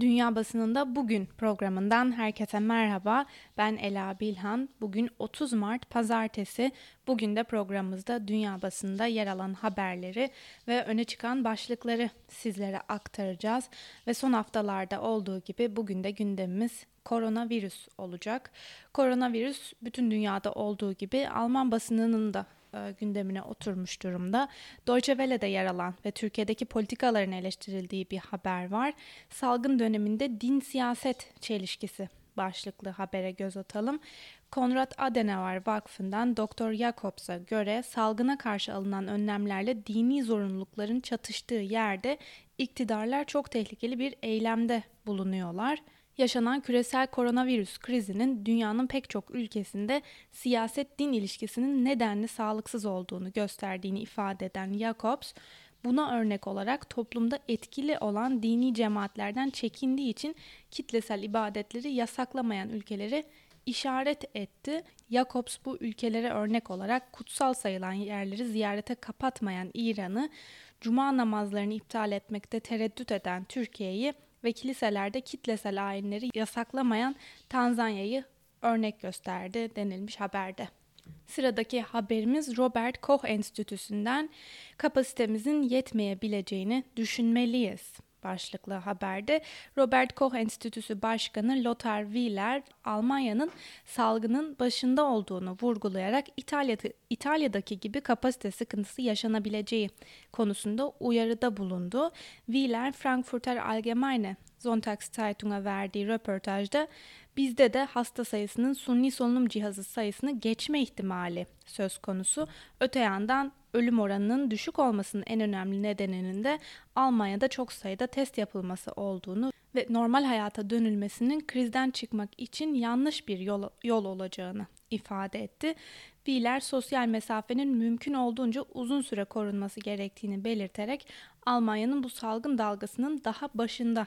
Dünya Basınında Bugün programından herkese merhaba. Ben Ela Bilhan. Bugün 30 Mart Pazartesi. Bugün de programımızda dünya basında yer alan haberleri ve öne çıkan başlıkları sizlere aktaracağız. Ve son haftalarda olduğu gibi bugün de gündemimiz koronavirüs olacak. Koronavirüs bütün dünyada olduğu gibi Alman basınının da e, gündemine oturmuş durumda. Deutsche Welle'de yer alan ve Türkiye'deki politikaların eleştirildiği bir haber var. Salgın döneminde din siyaset çelişkisi başlıklı habere göz atalım. Konrad Adenauer Vakfı'ndan Dr. Jacobs'a göre salgına karşı alınan önlemlerle dini zorunlulukların çatıştığı yerde iktidarlar çok tehlikeli bir eylemde bulunuyorlar yaşanan küresel koronavirüs krizinin dünyanın pek çok ülkesinde siyaset-din ilişkisinin nedenli sağlıksız olduğunu gösterdiğini ifade eden Jacobs, buna örnek olarak toplumda etkili olan dini cemaatlerden çekindiği için kitlesel ibadetleri yasaklamayan ülkeleri işaret etti. Jacobs bu ülkelere örnek olarak kutsal sayılan yerleri ziyarete kapatmayan İran'ı, cuma namazlarını iptal etmekte tereddüt eden Türkiye'yi ve kiliselerde kitlesel ayinleri yasaklamayan Tanzanya'yı örnek gösterdi denilmiş haberde. Sıradaki haberimiz Robert Koch Enstitüsü'nden kapasitemizin yetmeyebileceğini düşünmeliyiz başlıklı haberde Robert Koch Enstitüsü Başkanı Lothar Wieler Almanya'nın salgının başında olduğunu vurgulayarak İtalya'da, İtalya'daki gibi kapasite sıkıntısı yaşanabileceği konusunda uyarıda bulundu. Wieler Frankfurter Allgemeine Sonntagszeitunga verdiği röportajda bizde de hasta sayısının sunni solunum cihazı sayısını geçme ihtimali söz konusu. Öte yandan ölüm oranının düşük olmasının en önemli nedeninin de Almanya'da çok sayıda test yapılması olduğunu ve normal hayata dönülmesinin krizden çıkmak için yanlış bir yol, yol olacağını ifade etti. Wieler sosyal mesafenin mümkün olduğunca uzun süre korunması gerektiğini belirterek Almanya'nın bu salgın dalgasının daha başında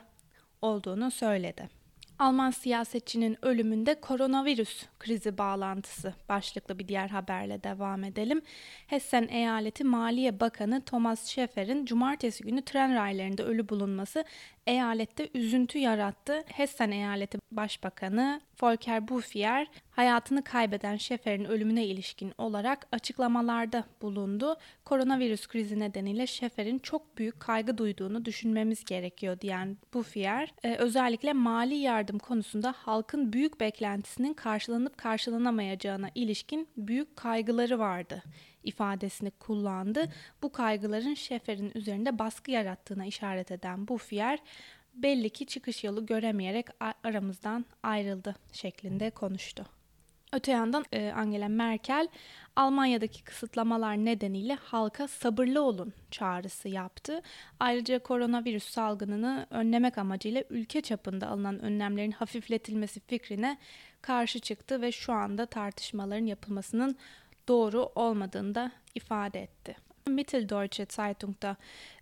olduğunu söyledi. Alman siyasetçinin ölümünde koronavirüs krizi bağlantısı başlıklı bir diğer haberle devam edelim. Hessen Eyaleti Maliye Bakanı Thomas Schäfer'in cumartesi günü tren raylarında ölü bulunması eyalette üzüntü yarattı. Hessen Eyaleti Başbakanı Volker Bouffier hayatını kaybeden Şefer'in ölümüne ilişkin olarak açıklamalarda bulundu. Koronavirüs krizi nedeniyle Şefer'in çok büyük kaygı duyduğunu düşünmemiz gerekiyor diyen Bouffier, e, özellikle mali yardım konusunda halkın büyük beklentisinin karşılanıp karşılanamayacağına ilişkin büyük kaygıları vardı ifadesini kullandı. Bu kaygıların Şefer'in üzerinde baskı yarattığına işaret eden Bouffier, belli ki çıkış yolu göremeyerek aramızdan ayrıldı şeklinde konuştu. Öte yandan e, Angela Merkel Almanya'daki kısıtlamalar nedeniyle halka sabırlı olun çağrısı yaptı. Ayrıca koronavirüs salgınını önlemek amacıyla ülke çapında alınan önlemlerin hafifletilmesi fikrine karşı çıktı ve şu anda tartışmaların yapılmasının doğru olmadığını da ifade etti. Mitteldeutsche Zeitung'da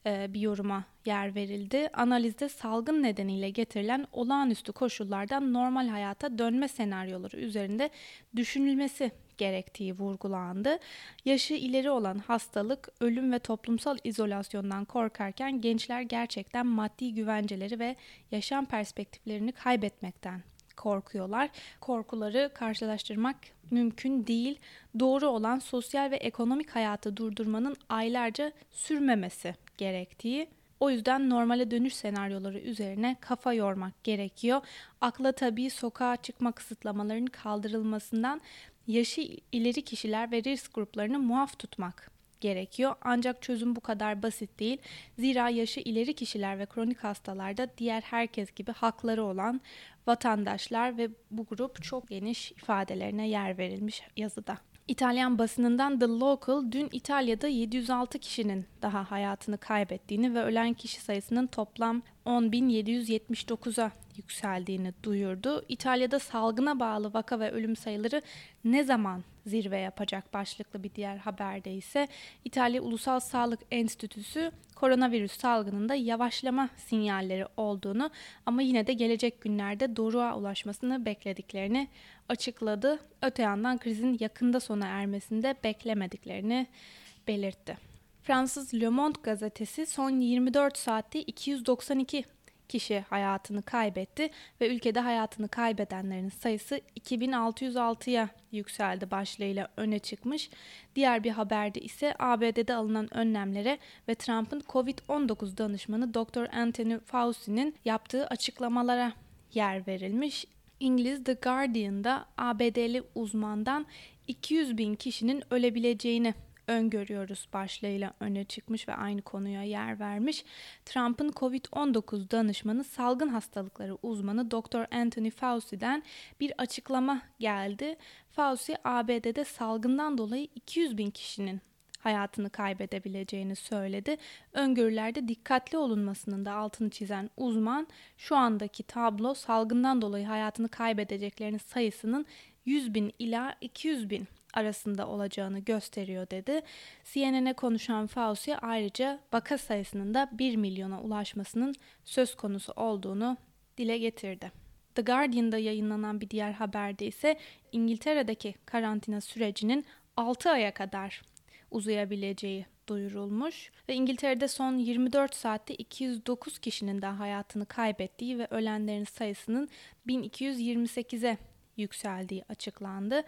e, bir yoruma yer verildi. Analizde salgın nedeniyle getirilen olağanüstü koşullardan normal hayata dönme senaryoları üzerinde düşünülmesi gerektiği vurgulandı. Yaşı ileri olan hastalık, ölüm ve toplumsal izolasyondan korkarken gençler gerçekten maddi güvenceleri ve yaşam perspektiflerini kaybetmekten korkuyorlar. Korkuları karşılaştırmak mümkün değil. Doğru olan sosyal ve ekonomik hayatı durdurmanın aylarca sürmemesi gerektiği o yüzden normale dönüş senaryoları üzerine kafa yormak gerekiyor. Akla tabii sokağa çıkma kısıtlamalarının kaldırılmasından yaşı ileri kişiler ve risk gruplarını muaf tutmak gerekiyor. Ancak çözüm bu kadar basit değil. Zira yaşı ileri kişiler ve kronik hastalarda diğer herkes gibi hakları olan vatandaşlar ve bu grup çok geniş ifadelerine yer verilmiş yazıda. İtalyan basınından The Local dün İtalya'da 706 kişinin daha hayatını kaybettiğini ve ölen kişi sayısının toplam 10.779'a yükseldiğini duyurdu. İtalya'da salgına bağlı vaka ve ölüm sayıları ne zaman zirve yapacak başlıklı bir diğer haberde ise İtalya Ulusal Sağlık Enstitüsü koronavirüs salgınında yavaşlama sinyalleri olduğunu ama yine de gelecek günlerde doruğa ulaşmasını beklediklerini açıkladı. Öte yandan krizin yakında sona ermesinde beklemediklerini belirtti. Fransız Le Monde gazetesi son 24 saatte 292 kişi hayatını kaybetti ve ülkede hayatını kaybedenlerin sayısı 2606'ya yükseldi başlığıyla öne çıkmış. Diğer bir haberde ise ABD'de alınan önlemlere ve Trump'ın COVID-19 danışmanı Dr. Anthony Fauci'nin yaptığı açıklamalara yer verilmiş. İngiliz The Guardian'da ABD'li uzmandan 200 bin kişinin ölebileceğini öngörüyoruz başlığıyla öne çıkmış ve aynı konuya yer vermiş. Trump'ın COVID-19 danışmanı salgın hastalıkları uzmanı Dr. Anthony Fauci'den bir açıklama geldi. Fauci ABD'de salgından dolayı 200 bin kişinin hayatını kaybedebileceğini söyledi. Öngörülerde dikkatli olunmasının da altını çizen uzman şu andaki tablo salgından dolayı hayatını kaybedeceklerinin sayısının 100 bin ila 200 bin arasında olacağını gösteriyor dedi. CNN'e konuşan Fauci ayrıca vaka sayısının da 1 milyona ulaşmasının söz konusu olduğunu dile getirdi. The Guardian'da yayınlanan bir diğer haberde ise İngiltere'deki karantina sürecinin 6 aya kadar uzayabileceği duyurulmuş ve İngiltere'de son 24 saatte 209 kişinin daha hayatını kaybettiği ve ölenlerin sayısının 1228'e yükseldiği açıklandı.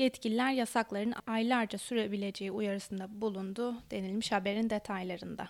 Yetkililer yasakların aylarca sürebileceği uyarısında bulundu denilmiş haberin detaylarında.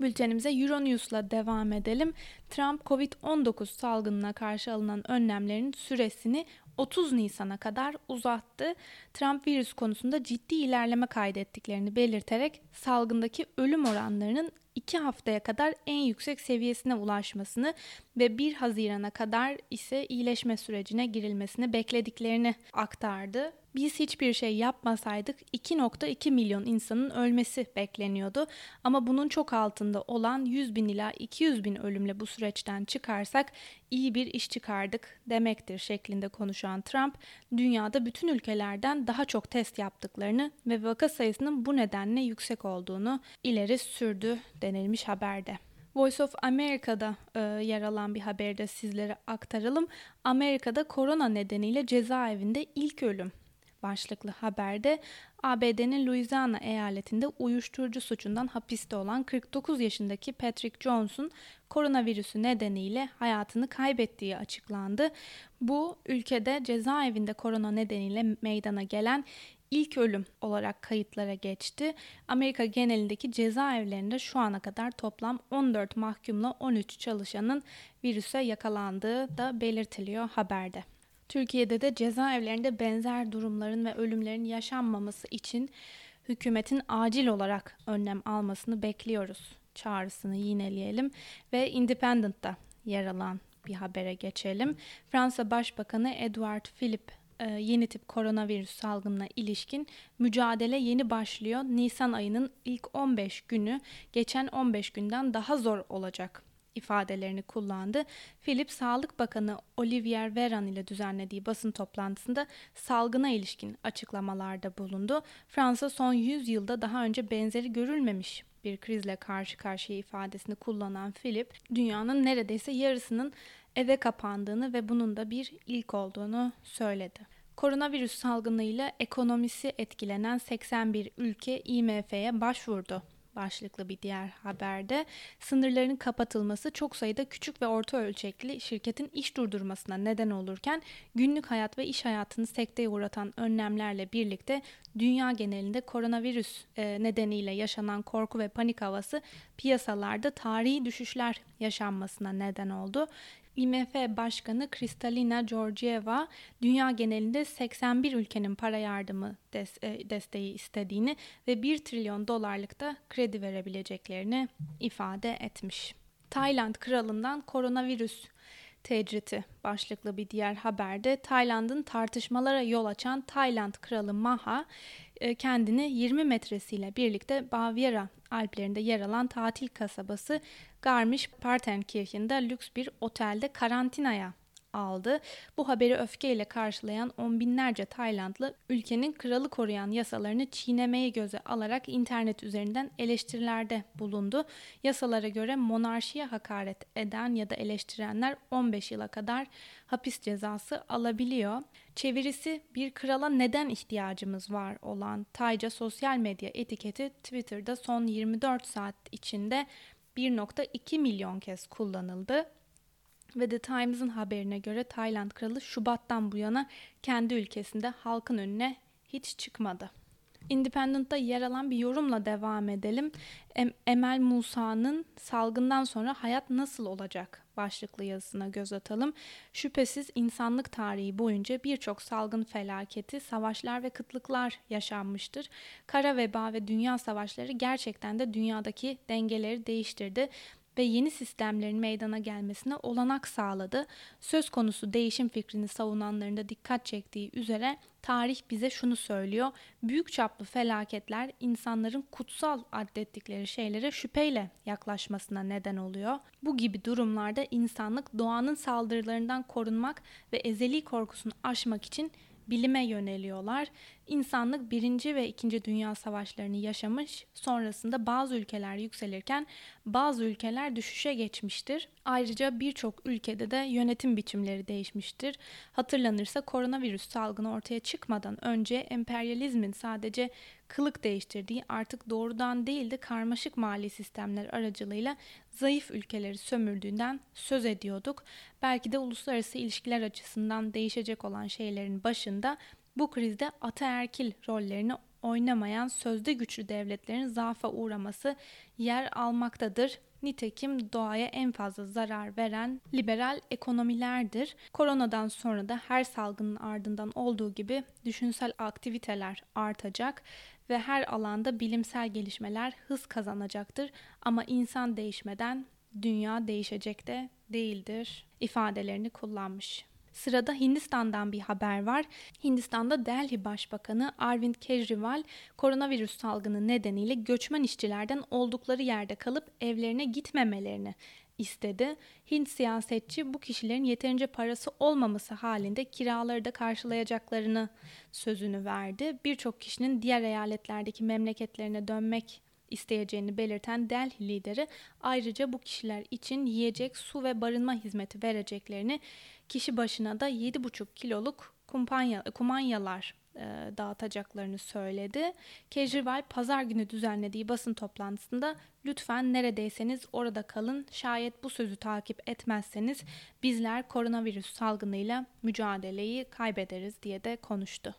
Bültenimize Euronews'la devam edelim. Trump COVID-19 salgınına karşı alınan önlemlerin süresini 30 Nisan'a kadar uzattı. Trump virüs konusunda ciddi ilerleme kaydettiklerini belirterek salgındaki ölüm oranlarının 2 haftaya kadar en yüksek seviyesine ulaşmasını ve 1 Haziran'a kadar ise iyileşme sürecine girilmesini beklediklerini aktardı. Biz hiçbir şey yapmasaydık 2.2 milyon insanın ölmesi bekleniyordu. Ama bunun çok altında olan 100 bin ila 200 bin ölümle bu süreçten çıkarsak iyi bir iş çıkardık demektir şeklinde konuşan Trump, dünyada bütün ülkelerden daha çok test yaptıklarını ve vaka sayısının bu nedenle yüksek olduğunu ileri sürdü denilmiş haberde. Voice of America'da e, yer alan bir haberde sizlere aktaralım. Amerika'da korona nedeniyle cezaevinde ilk ölüm başlıklı haberde ABD'nin Louisiana eyaletinde uyuşturucu suçundan hapiste olan 49 yaşındaki Patrick Jones'un koronavirüsü nedeniyle hayatını kaybettiği açıklandı. Bu ülkede cezaevinde korona nedeniyle meydana gelen ilk ölüm olarak kayıtlara geçti. Amerika genelindeki cezaevlerinde şu ana kadar toplam 14 mahkumla 13 çalışanın virüse yakalandığı da belirtiliyor haberde. Türkiye'de de cezaevlerinde benzer durumların ve ölümlerin yaşanmaması için hükümetin acil olarak önlem almasını bekliyoruz çağrısını yineleyelim ve Independent'ta yer alan bir habere geçelim. Fransa Başbakanı Edouard Philippe e, yeni tip koronavirüs salgınına ilişkin mücadele yeni başlıyor. Nisan ayının ilk 15 günü geçen 15 günden daha zor olacak ifadelerini kullandı. Philip Sağlık Bakanı Olivier Veran ile düzenlediği basın toplantısında salgına ilişkin açıklamalarda bulundu. Fransa son 100 yılda daha önce benzeri görülmemiş bir krizle karşı karşıya ifadesini kullanan Philip, dünyanın neredeyse yarısının eve kapandığını ve bunun da bir ilk olduğunu söyledi. Koronavirüs salgınıyla ekonomisi etkilenen 81 ülke IMF'ye başvurdu başlıklı bir diğer haberde sınırların kapatılması çok sayıda küçük ve orta ölçekli şirketin iş durdurmasına neden olurken günlük hayat ve iş hayatını sekteye uğratan önlemlerle birlikte dünya genelinde koronavirüs e, nedeniyle yaşanan korku ve panik havası piyasalarda tarihi düşüşler yaşanmasına neden oldu. IMF Başkanı Kristalina Georgieva dünya genelinde 81 ülkenin para yardımı des e, desteği istediğini ve 1 trilyon dolarlık da kredi verebileceklerini ifade etmiş. Tayland kralından koronavirüs tecriti başlıklı bir diğer haberde Tayland'ın tartışmalara yol açan Tayland kralı Maha e, kendini 20 metresiyle birlikte Baviera Alplerinde yer alan tatil kasabası Garmisch-Partenkirchen'de lüks bir otelde karantinaya aldı. Bu haberi öfkeyle karşılayan on binlerce Taylandlı ülkenin kralı koruyan yasalarını çiğnemeyi göze alarak internet üzerinden eleştirilerde bulundu. Yasalara göre monarşiye hakaret eden ya da eleştirenler 15 yıla kadar hapis cezası alabiliyor. Çevirisi bir krala neden ihtiyacımız var olan Tayca sosyal medya etiketi Twitter'da son 24 saat içinde 1.2 milyon kez kullanıldı. Ve The Times'ın haberine göre Tayland kralı Şubat'tan bu yana kendi ülkesinde halkın önüne hiç çıkmadı. Independent'ta yer alan bir yorumla devam edelim. Emel Musa'nın salgından sonra hayat nasıl olacak başlıklı yazısına göz atalım. Şüphesiz insanlık tarihi boyunca birçok salgın felaketi, savaşlar ve kıtlıklar yaşanmıştır. Kara veba ve dünya savaşları gerçekten de dünyadaki dengeleri değiştirdi ve yeni sistemlerin meydana gelmesine olanak sağladı. Söz konusu değişim fikrini savunanların da dikkat çektiği üzere tarih bize şunu söylüyor. Büyük çaplı felaketler insanların kutsal addettikleri şeylere şüpheyle yaklaşmasına neden oluyor. Bu gibi durumlarda insanlık doğanın saldırılarından korunmak ve ezeli korkusunu aşmak için bilime yöneliyorlar. İnsanlık birinci ve ikinci Dünya Savaşlarını yaşamış, sonrasında bazı ülkeler yükselirken bazı ülkeler düşüşe geçmiştir. Ayrıca birçok ülkede de yönetim biçimleri değişmiştir. Hatırlanırsa koronavirüs salgını ortaya çıkmadan önce emperyalizmin sadece kılık değiştirdiği artık doğrudan değil de karmaşık mali sistemler aracılığıyla zayıf ülkeleri sömürdüğünden söz ediyorduk. Belki de uluslararası ilişkiler açısından değişecek olan şeylerin başında bu krizde ataerkil rollerini oynamayan sözde güçlü devletlerin zaafa uğraması yer almaktadır. Nitekim doğaya en fazla zarar veren liberal ekonomilerdir. Koronadan sonra da her salgının ardından olduğu gibi düşünsel aktiviteler artacak ve her alanda bilimsel gelişmeler hız kazanacaktır. Ama insan değişmeden dünya değişecek de değildir ifadelerini kullanmış. Sırada Hindistan'dan bir haber var. Hindistan'da Delhi Başbakanı Arvind Kejrival koronavirüs salgını nedeniyle göçmen işçilerden oldukları yerde kalıp evlerine gitmemelerini istedi. Hint siyasetçi bu kişilerin yeterince parası olmaması halinde kiraları da karşılayacaklarını sözünü verdi. Birçok kişinin diğer eyaletlerdeki memleketlerine dönmek isteyeceğini belirten Delhi lideri ayrıca bu kişiler için yiyecek, su ve barınma hizmeti vereceklerini, kişi başına da 7,5 kiloluk kumpanya, kumanyalar e, dağıtacaklarını söyledi. Kejrival pazar günü düzenlediği basın toplantısında lütfen neredeyseniz orada kalın. Şayet bu sözü takip etmezseniz bizler koronavirüs salgınıyla mücadeleyi kaybederiz diye de konuştu.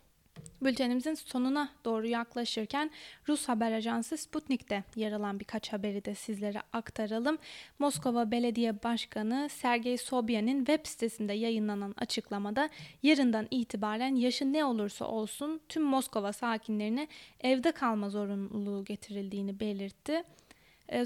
Bültenimizin sonuna doğru yaklaşırken Rus haber ajansı Sputnik'te yer alan birkaç haberi de sizlere aktaralım. Moskova Belediye Başkanı Sergey Sobyan'ın web sitesinde yayınlanan açıklamada yarından itibaren yaşı ne olursa olsun tüm Moskova sakinlerine evde kalma zorunluluğu getirildiğini belirtti. E,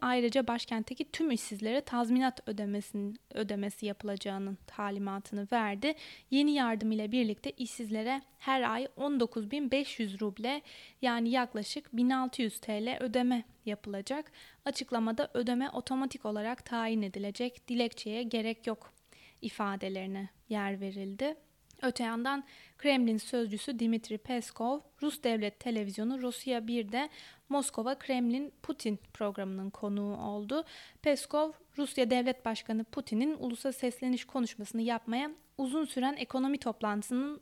ayrıca başkentteki tüm işsizlere tazminat ödemesinin ödemesi yapılacağının talimatını verdi. Yeni yardım ile birlikte işsizlere her ay 19.500 ruble yani yaklaşık 1600 TL ödeme yapılacak. Açıklamada ödeme otomatik olarak tayin edilecek, dilekçeye gerek yok ifadelerine yer verildi. Öte yandan Kremlin sözcüsü Dimitri Peskov, Rus devlet televizyonu Rusya 1'de Moskova Kremlin Putin programının konuğu oldu. Peskov, Rusya Devlet Başkanı Putin'in ulusa sesleniş konuşmasını yapmaya uzun süren ekonomi toplantısının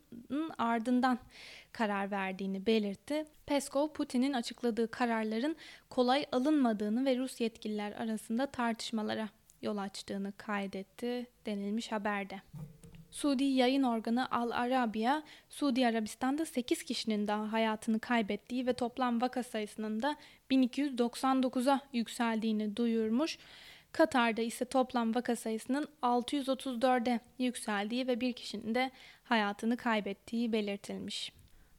ardından karar verdiğini belirtti. Peskov, Putin'in açıkladığı kararların kolay alınmadığını ve Rus yetkililer arasında tartışmalara yol açtığını kaydetti denilmiş haberde. Suudi yayın organı Al Arabiya, Suudi Arabistan'da 8 kişinin daha hayatını kaybettiği ve toplam vaka sayısının da 1299'a yükseldiğini duyurmuş. Katar'da ise toplam vaka sayısının 634'e yükseldiği ve bir kişinin de hayatını kaybettiği belirtilmiş.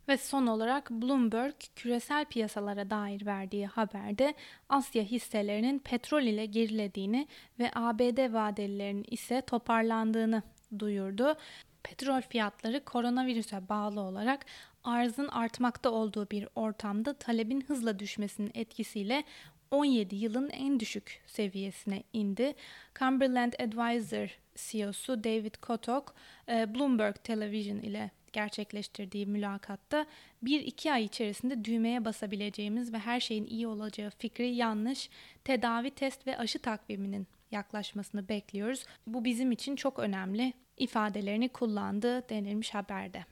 Ve son olarak Bloomberg küresel piyasalara dair verdiği haberde Asya hisselerinin petrol ile gerilediğini ve ABD vadelilerinin ise toparlandığını duyurdu. Petrol fiyatları koronavirüse bağlı olarak arzın artmakta olduğu bir ortamda talebin hızla düşmesinin etkisiyle 17 yılın en düşük seviyesine indi. Cumberland Advisor CEO'su David Kotok, e, Bloomberg Television ile gerçekleştirdiği mülakatta bir iki ay içerisinde düğmeye basabileceğimiz ve her şeyin iyi olacağı fikri yanlış, tedavi, test ve aşı takviminin yaklaşmasını bekliyoruz. Bu bizim için çok önemli ifadelerini kullandı denilmiş haberde.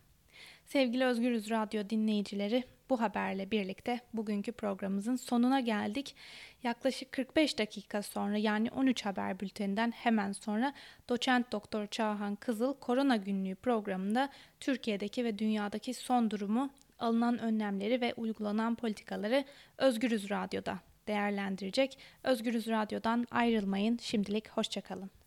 Sevgili Özgürüz Radyo dinleyicileri, Bu haberle birlikte bugünkü programımızın sonuna geldik. Yaklaşık 45 dakika sonra yani 13 haber bülteninden hemen sonra doçent doktor Çağhan Kızıl Korona Günlüğü programında Türkiye'deki ve dünyadaki son durumu, alınan önlemleri ve uygulanan politikaları Özgürüz Radyo'da değerlendirecek. Özgürüz Radyo'dan ayrılmayın. Şimdilik hoşçakalın.